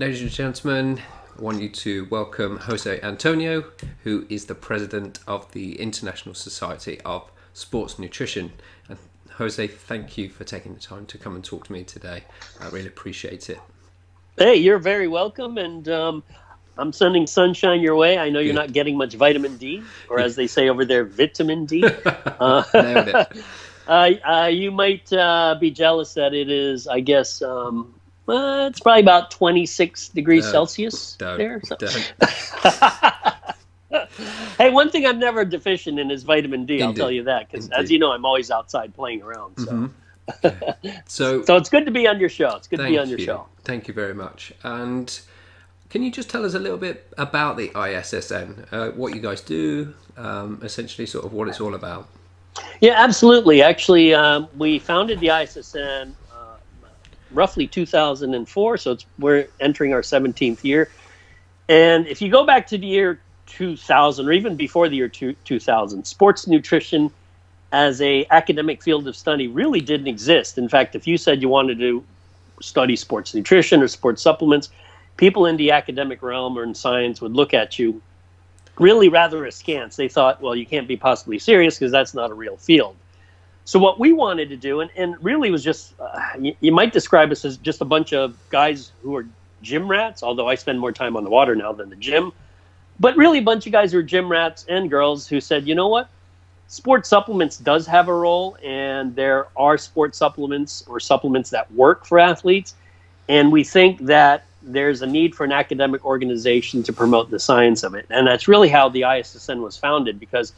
Ladies and gentlemen, I want you to welcome Jose Antonio, who is the president of the International Society of Sports Nutrition. And Jose, thank you for taking the time to come and talk to me today. I really appreciate it. Hey, you're very welcome, and um, I'm sending sunshine your way. I know you're not getting much vitamin D, or as they say over there, vitamin D. Uh, Nailed it. Uh, uh, you might uh, be jealous that it is, I guess, um, uh, it's probably about 26 degrees uh, Celsius don't, there. So. hey, one thing I'm never deficient in is vitamin D. Indeed. I'll tell you that because, as you know, I'm always outside playing around. So. Mm-hmm. so, so it's good to be on your show. It's good to be on your you. show. Thank you very much. And can you just tell us a little bit about the ISSN, uh, what you guys do, um, essentially, sort of what it's all about? Yeah, absolutely. Actually, um, we founded the ISSN roughly 2004, so it's we're entering our 17th year. And if you go back to the year 2000, or even before the year two, 2000, sports nutrition as a academic field of study really didn't exist. In fact, if you said you wanted to study sports nutrition or sports supplements, people in the academic realm or in science would look at you really rather askance. They thought, well, you can't be possibly serious because that's not a real field. So what we wanted to do, and, and really was just, uh, you, you, might describe us as just a bunch of guys who are gym rats, although I spend more time on the water now than the gym. But really a bunch of guys who are gym rats and girls who said, you know what? Sports supplements does have a role, and there are sports supplements or supplements that work for athletes. And we think that there's a need for an academic organization to promote the science of it. And that's really how the ISSN was founded. Because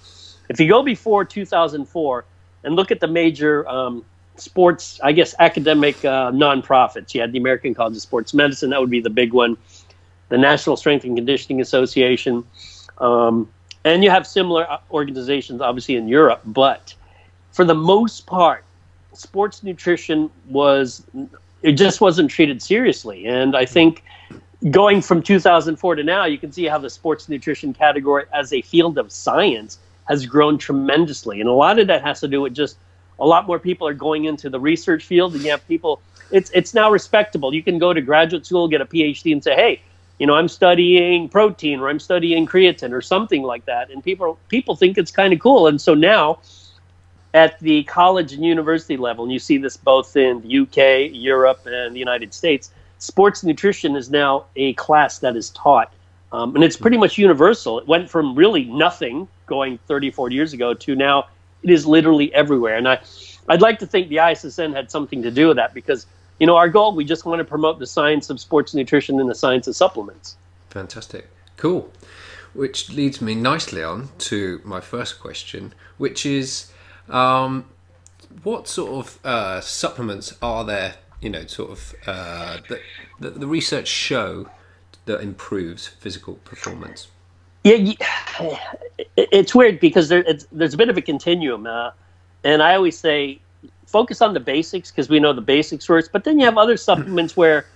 if you go before 2004 and look at the major um, sports, I guess, academic uh, nonprofits, you had the American College of Sports Medicine, that would be the big one, the National Strength and Conditioning Association. Um, and you have similar uh, organizations, obviously, in Europe. But for the most part, sports nutrition was it just wasn't treated seriously. And I think going from 2004 to now, you can see how the sports nutrition category as a field of science has grown tremendously. And a lot of that has to do with just a lot more people are going into the research field, and you have people. It's it's now respectable. You can go to graduate school, get a PhD, and say, "Hey, you know, I'm studying protein or I'm studying creatine or something like that," and people people think it's kind of cool. And so now at the college and university level, and you see this both in the UK, Europe, and the United States, sports nutrition is now a class that is taught. Um, and it's pretty much universal. It went from really nothing going 30, 40 years ago to now it is literally everywhere. And I, I'd like to think the ISSN had something to do with that because, you know, our goal, we just want to promote the science of sports nutrition and the science of supplements. Fantastic. Cool. Which leads me nicely on to my first question, which is um, what sort of uh, supplements are there? You know, sort of uh, that the, the research show that improves physical performance. Yeah, it's weird because there, there's a bit of a continuum, uh, and I always say focus on the basics because we know the basics first. But then you have other supplements where,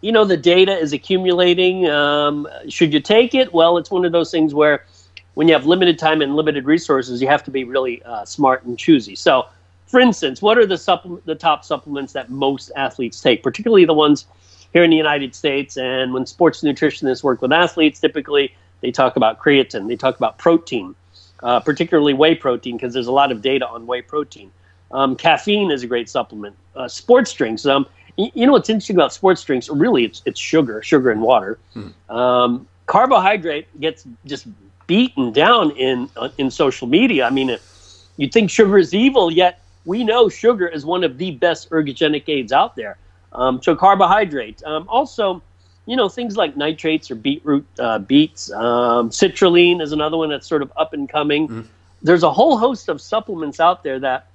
you know, the data is accumulating. Um, should you take it? Well, it's one of those things where when you have limited time and limited resources, you have to be really uh, smart and choosy. So, for instance, what are the supple- the top supplements that most athletes take, particularly the ones here in the United States? And when sports nutritionists work with athletes, typically they talk about creatine, they talk about protein, uh, particularly whey protein, because there's a lot of data on whey protein. Um, caffeine is a great supplement. Uh, sports drinks. Um, y- you know what's interesting about sports drinks? Really, it's it's sugar, sugar and water. Hmm. Um, carbohydrate gets just beaten down in uh, in social media. I mean, you'd think sugar is evil, yet we know sugar is one of the best ergogenic aids out there. Um, so carbohydrate. Um, also, you know, things like nitrates or beetroot uh, beets. Um, citrulline is another one that's sort of up and coming. Mm. There's a whole host of supplements out there that,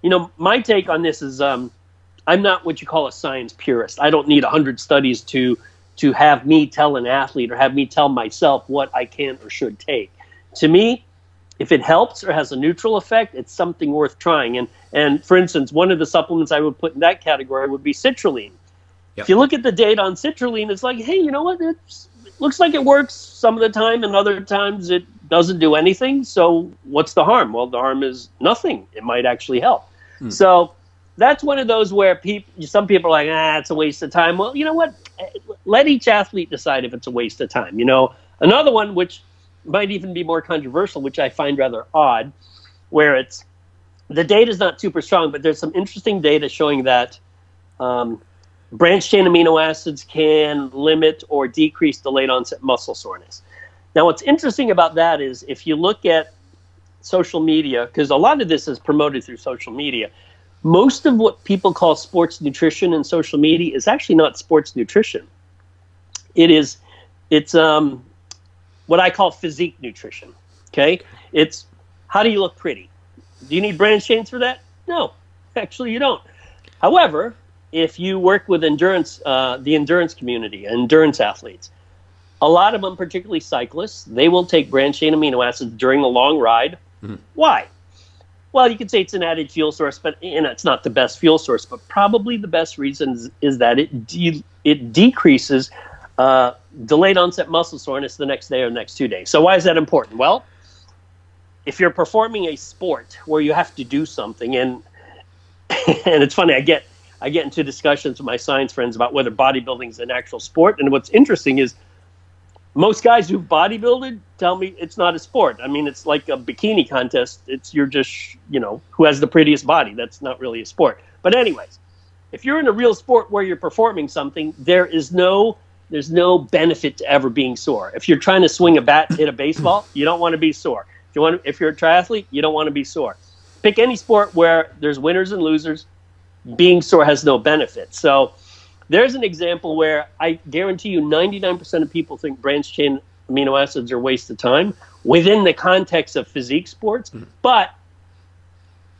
you know, my take on this is um, I'm not what you call a science purist. I don't need 100 studies to to have me tell an athlete or have me tell myself what I can or should take. To me, if it helps or has a neutral effect, it's something worth trying. And and for instance, one of the supplements I would put in that category would be citrulline. Yep. If you look at the data on citrulline, it's like, hey, you know what? It's, it looks like it works some of the time, and other times it doesn't do anything. So what's the harm? Well, the harm is nothing. It might actually help. Hmm. So that's one of those where people, some people are like, ah, it's a waste of time. Well, you know what? let each athlete decide if it's a waste of time. You know, another one which might even be more controversial, which I find rather odd, where it's the data is not super strong, but there's some interesting data showing that um, branched chain amino acids can limit or decrease delayed onset muscle soreness. Now, what's interesting about that is if you look at social media, because a lot of this is promoted through social media, most of what people call sports nutrition in social media is actually not sports nutrition. It is, it's um, what I call physique nutrition. Okay, it's how do you look pretty? Do you need branched chains for that? No, actually you don't. However, if you work with endurance, uh, the endurance community, endurance athletes, a lot of them, particularly cyclists, they will take branched chain amino acids during a long ride. Mm-hmm. Why? Well, you could say it's an added fuel source, but you know, it's not the best fuel source. But probably the best reason is, is that it de- it decreases uh, delayed onset muscle soreness the next day or the next two days. So why is that important? Well, if you're performing a sport where you have to do something, and and it's funny, I get I get into discussions with my science friends about whether bodybuilding is an actual sport. And what's interesting is most guys who've bodybuilded tell me it's not a sport. I mean, it's like a bikini contest. It's you're just you know who has the prettiest body. That's not really a sport. But anyways, if you're in a real sport where you're performing something, there is no there's no benefit to ever being sore. If you're trying to swing a bat, hit a baseball, you don't want to be sore. If you want, if you're a triathlete, you don't want to be sore. Pick any sport where there's winners and losers. Being sore has no benefit. So there's an example where I guarantee you 99% of people think branched chain amino acids are a waste of time within the context of physique sports. Mm-hmm. But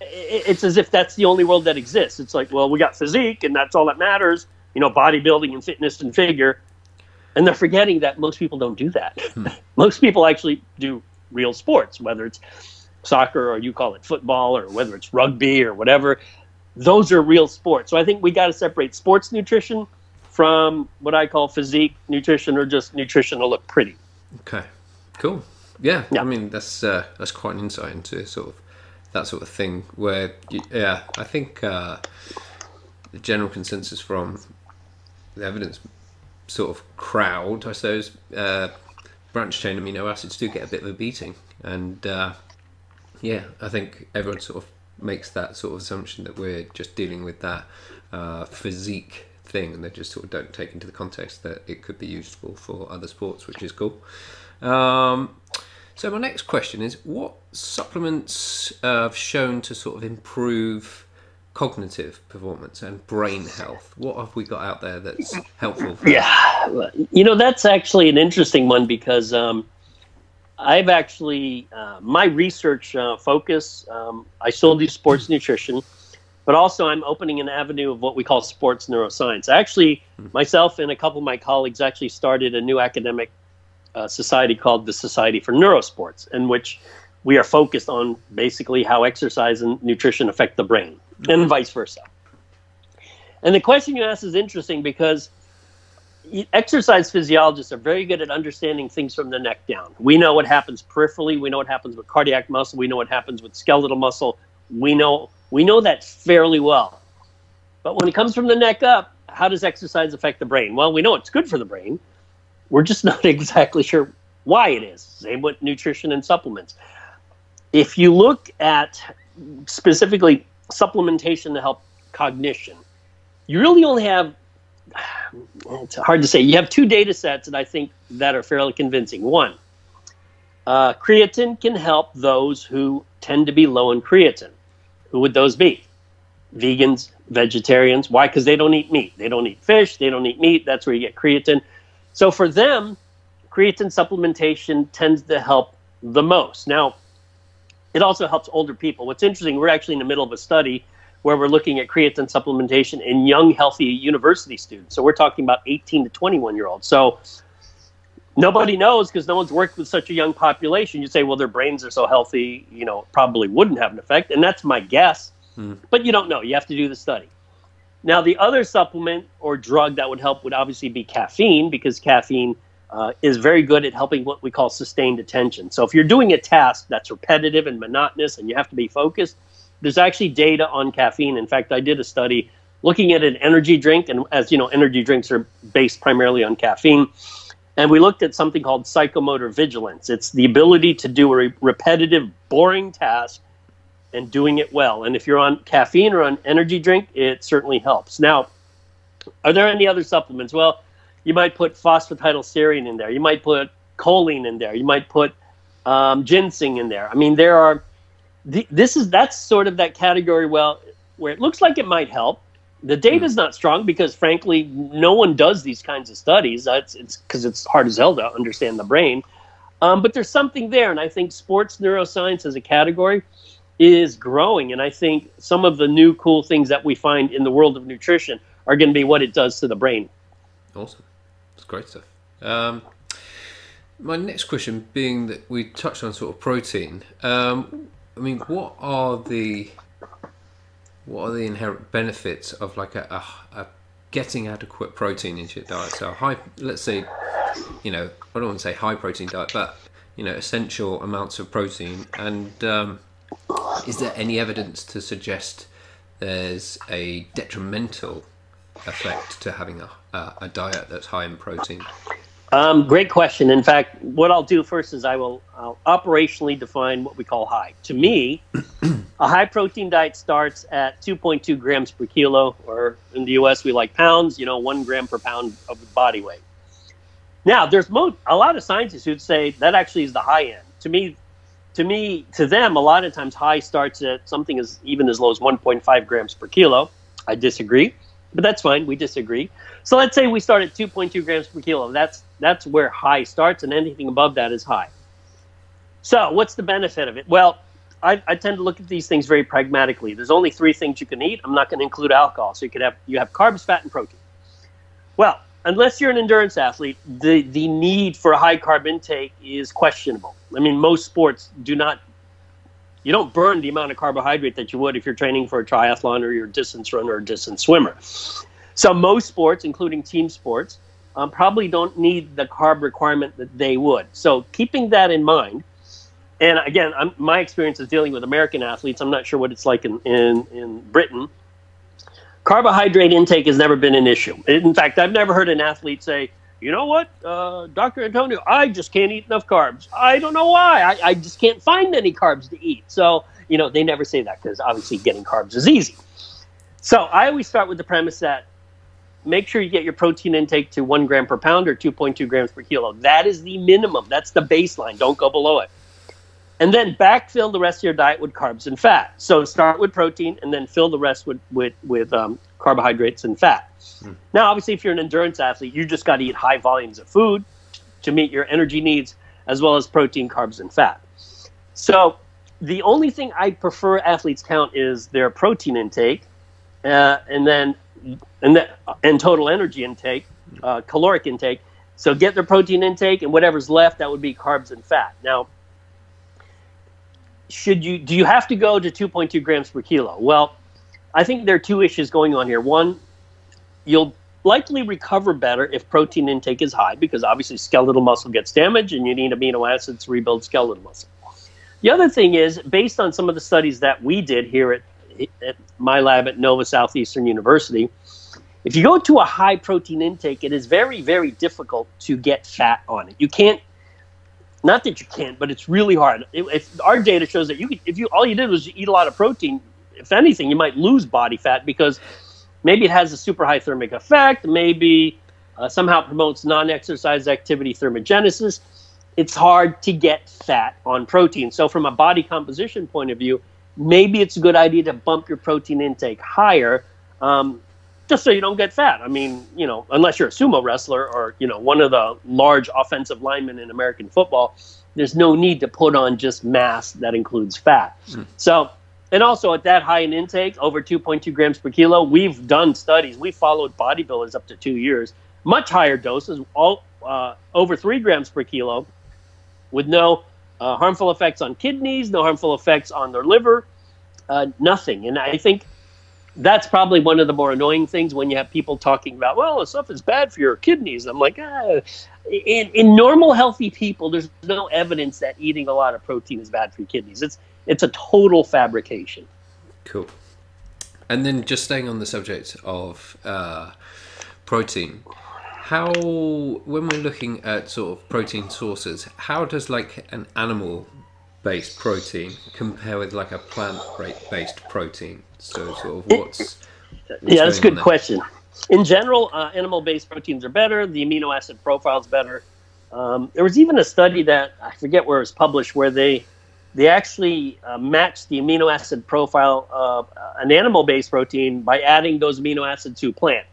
it's as if that's the only world that exists. It's like, well, we got physique and that's all that matters, you know, bodybuilding and fitness and figure. And they're forgetting that most people don't do that. Hmm. most people actually do real sports, whether it's soccer or you call it football or whether it's rugby or whatever. Those are real sports. So I think we got to separate sports nutrition from what I call physique nutrition or just nutrition to look pretty. Okay, cool. Yeah, yeah. I mean that's uh, that's quite an insight into sort of that sort of thing. Where yeah, I think uh, the general consensus from the evidence sort of crowd, I suppose, uh, branched chain amino acids do get a bit of a beating, and uh, yeah, I think everyone sort of makes that sort of assumption that we're just dealing with that uh, physique thing, and they just sort of don't take into the context that it could be useful for other sports, which is cool. Um, so my next question is: What supplements have shown to sort of improve cognitive performance and brain health? What have we got out there that's helpful? yeah, you know that's actually an interesting one because um, I've actually uh, my research uh, focus. Um, I still do sports nutrition, but also I'm opening an avenue of what we call sports neuroscience. Actually, hmm. myself and a couple of my colleagues actually started a new academic uh, society called the Society for Neurosports, in which we are focused on basically how exercise and nutrition affect the brain and vice versa. And the question you ask is interesting because exercise physiologists are very good at understanding things from the neck down. We know what happens peripherally, we know what happens with cardiac muscle, we know what happens with skeletal muscle. We know we know that fairly well. But when it comes from the neck up, how does exercise affect the brain? Well, we know it's good for the brain. We're just not exactly sure why it is. Same with nutrition and supplements. If you look at specifically supplementation to help cognition. You really only have it's hard to say. You have two data sets that I think that are fairly convincing. One, uh, creatine can help those who tend to be low in creatine. Who would those be? Vegans, vegetarians. Why? Because they don't eat meat. They don't eat fish. They don't eat meat. That's where you get creatine. So for them, creatine supplementation tends to help the most. Now, it also helps older people. What's interesting, we're actually in the middle of a study where we're looking at creatine supplementation in young, healthy university students. So we're talking about 18 to 21 year olds. So nobody knows because no one's worked with such a young population. You say, well, their brains are so healthy, you know, probably wouldn't have an effect. And that's my guess. Mm. But you don't know. You have to do the study. Now, the other supplement or drug that would help would obviously be caffeine because caffeine uh, is very good at helping what we call sustained attention. So if you're doing a task that's repetitive and monotonous and you have to be focused, there's actually data on caffeine. In fact, I did a study looking at an energy drink, and as you know, energy drinks are based primarily on caffeine. And we looked at something called psychomotor vigilance. It's the ability to do a re- repetitive, boring task and doing it well. And if you're on caffeine or on energy drink, it certainly helps. Now, are there any other supplements? Well, you might put phosphatidylserine in there. You might put choline in there. You might put um, ginseng in there. I mean, there are. This is that's sort of that category. Well, where it looks like it might help. The data is hmm. not strong because, frankly, no one does these kinds of studies. That's it's because it's hard as hell to understand the brain. Um, but there's something there, and I think sports neuroscience as a category is growing. And I think some of the new cool things that we find in the world of nutrition are going to be what it does to the brain. Awesome. It's great stuff. Um, my next question being that we touched on sort of protein. Um, I mean, what are the what are the inherent benefits of like a, a, a getting adequate protein into your diet? So high, let's say, you know, I don't want to say high protein diet, but you know, essential amounts of protein. And um, is there any evidence to suggest there's a detrimental effect to having a, a, a diet that's high in protein? Um, great question. In fact, what I'll do first is I will I'll operationally define what we call high. To me, a high protein diet starts at 2.2 grams per kilo, or in the U.S. we like pounds. You know, one gram per pound of body weight. Now, there's mo- a lot of scientists who'd say that actually is the high end. To me, to me, to them, a lot of times high starts at something as even as low as 1.5 grams per kilo. I disagree but that's fine. We disagree. So let's say we start at 2.2 grams per kilo. That's that's where high starts, and anything above that is high. So what's the benefit of it? Well, I, I tend to look at these things very pragmatically. There's only three things you can eat. I'm not going to include alcohol, so you could have you have carbs, fat, and protein. Well, unless you're an endurance athlete, the the need for a high carb intake is questionable. I mean, most sports do not you don't burn the amount of carbohydrate that you would if you're training for a triathlon or you're a distance runner or a distance swimmer. So most sports, including team sports, um, probably don't need the carb requirement that they would. So keeping that in mind, and again, I'm, my experience is dealing with American athletes. I'm not sure what it's like in, in, in Britain. Carbohydrate intake has never been an issue. In fact, I've never heard an athlete say, you know what, uh, Dr. Antonio, I just can't eat enough carbs. I don't know why. I, I just can't find any carbs to eat. So, you know, they never say that because obviously getting carbs is easy. So I always start with the premise that make sure you get your protein intake to one gram per pound or 2.2 grams per kilo. That is the minimum. That's the baseline. Don't go below it. And then backfill the rest of your diet with carbs and fat. So start with protein and then fill the rest with, with, with um, carbohydrates and fat. Mm. Now, obviously, if you're an endurance athlete, you just got to eat high volumes of food to meet your energy needs, as well as protein, carbs, and fat. So, the only thing I prefer athletes count is their protein intake, uh, and then and that and total energy intake, uh, caloric intake. So get their protein intake, and whatever's left, that would be carbs and fat. Now, should you do you have to go to 2.2 grams per kilo? Well, I think there are two issues going on here. One, you'll likely recover better if protein intake is high because obviously skeletal muscle gets damaged and you need amino acids to rebuild skeletal muscle. The other thing is, based on some of the studies that we did here at, at my lab at Nova Southeastern University, if you go to a high protein intake, it is very, very difficult to get fat on it. You can't, not that you can't, but it's really hard. If our data shows that you, if you all you did was eat a lot of protein, if anything, you might lose body fat because maybe it has a super high thermic effect, maybe uh, somehow promotes non exercise activity thermogenesis. It's hard to get fat on protein. So, from a body composition point of view, maybe it's a good idea to bump your protein intake higher. Um, just so you don't get fat. I mean, you know, unless you're a sumo wrestler or, you know, one of the large offensive linemen in American football, there's no need to put on just mass that includes fat. Mm. So and also at that high in intake, over 2.2 grams per kilo, we've done studies. We followed bodybuilders up to two years, much higher doses, all uh, over three grams per kilo, with no uh, harmful effects on kidneys, no harmful effects on their liver, uh, nothing. And I think that's probably one of the more annoying things when you have people talking about, well, this stuff is bad for your kidneys. I'm like, ah. in, in normal, healthy people, there's no evidence that eating a lot of protein is bad for your kidneys. It's it's a total fabrication. Cool. And then just staying on the subject of uh, protein, how when we're looking at sort of protein sources, how does like an animal based protein compare with like a plant based protein? So sort of what's, what's yeah, that's a good question. In general, uh, animal based proteins are better. The amino acid profile is better. Um, there was even a study that I forget where it was published where they they actually uh, matched the amino acid profile of uh, an animal based protein by adding those amino acids to plant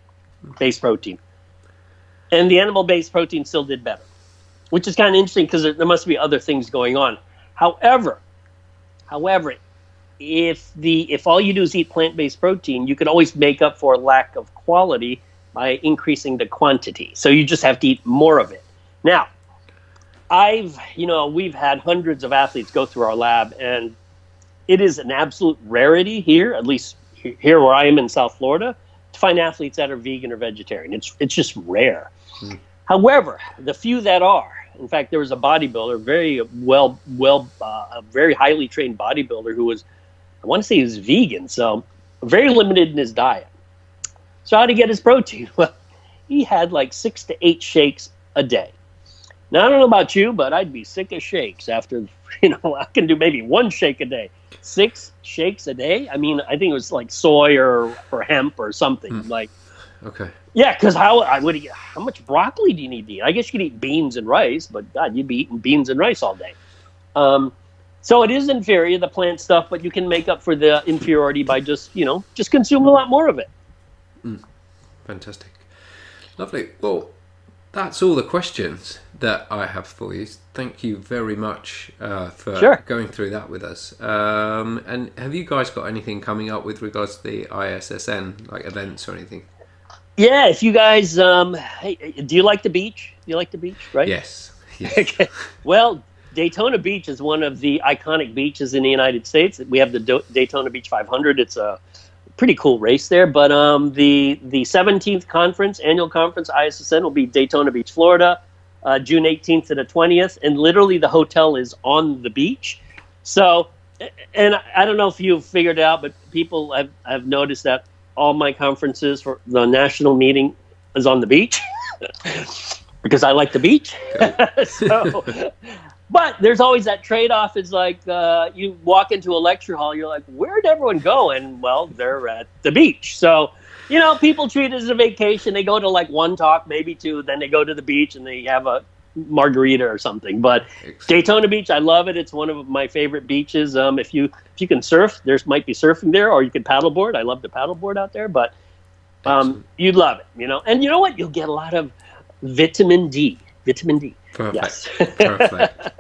based protein. And the animal based protein still did better, which is kind of interesting because there, there must be other things going on. However, however, if the if all you do is eat plant based protein, you can always make up for lack of quality by increasing the quantity. So you just have to eat more of it. Now, I've, you know, we've had hundreds of athletes go through our lab, and it is an absolute rarity here, at least here where I am in South Florida, to find athletes that are vegan or vegetarian. It's it's just rare. Mm. However, the few that are, in fact, there was a bodybuilder, very well, well, uh, a very highly trained bodybuilder who was, I want to say he was vegan, so very limited in his diet. So how to get his protein? Well, he had like six to eight shakes a day. Now I don't know about you, but I'd be sick of shakes after you know I can do maybe one shake a day. Six shakes a day. I mean, I think it was like soy or or hemp or something mm. like. Okay. Yeah, because how I would how much broccoli do you need to eat? I guess you could eat beans and rice, but God, you'd be eating beans and rice all day. Um, so it is inferior the plant stuff, but you can make up for the inferiority by just you know just consume a lot more of it. Mm. Fantastic, lovely. Well, that's all the questions that I have for you. Thank you very much uh, for sure. going through that with us. Um, and have you guys got anything coming up with regards to the ISSN, like events or anything? Yeah, if you guys, um, hey, do you like the beach? Do you like the beach, right? Yes. yes. okay. Well, Daytona Beach is one of the iconic beaches in the United States. We have the Do- Daytona Beach 500. It's a pretty cool race there. But um, the the 17th conference, annual conference, ISSN, will be Daytona Beach, Florida uh, June 18th to the 20th, and literally the hotel is on the beach. So, and I don't know if you've figured it out, but people have, have noticed that all my conferences for the national meeting is on the beach because I like the beach. so, but there's always that trade-off. Is like uh, you walk into a lecture hall, you're like, where'd everyone go? And well, they're at the beach. So you know, people treat it as a vacation. They go to like one talk, maybe two, then they go to the beach and they have a margarita or something. But Daytona Beach, I love it. It's one of my favorite beaches. Um, if you if you can surf, there's might be surfing there, or you can paddleboard. I love to paddleboard out there, but um, you'd love it, you know. And you know what? You'll get a lot of vitamin D. Vitamin D. Perfect. Yes. Perfect.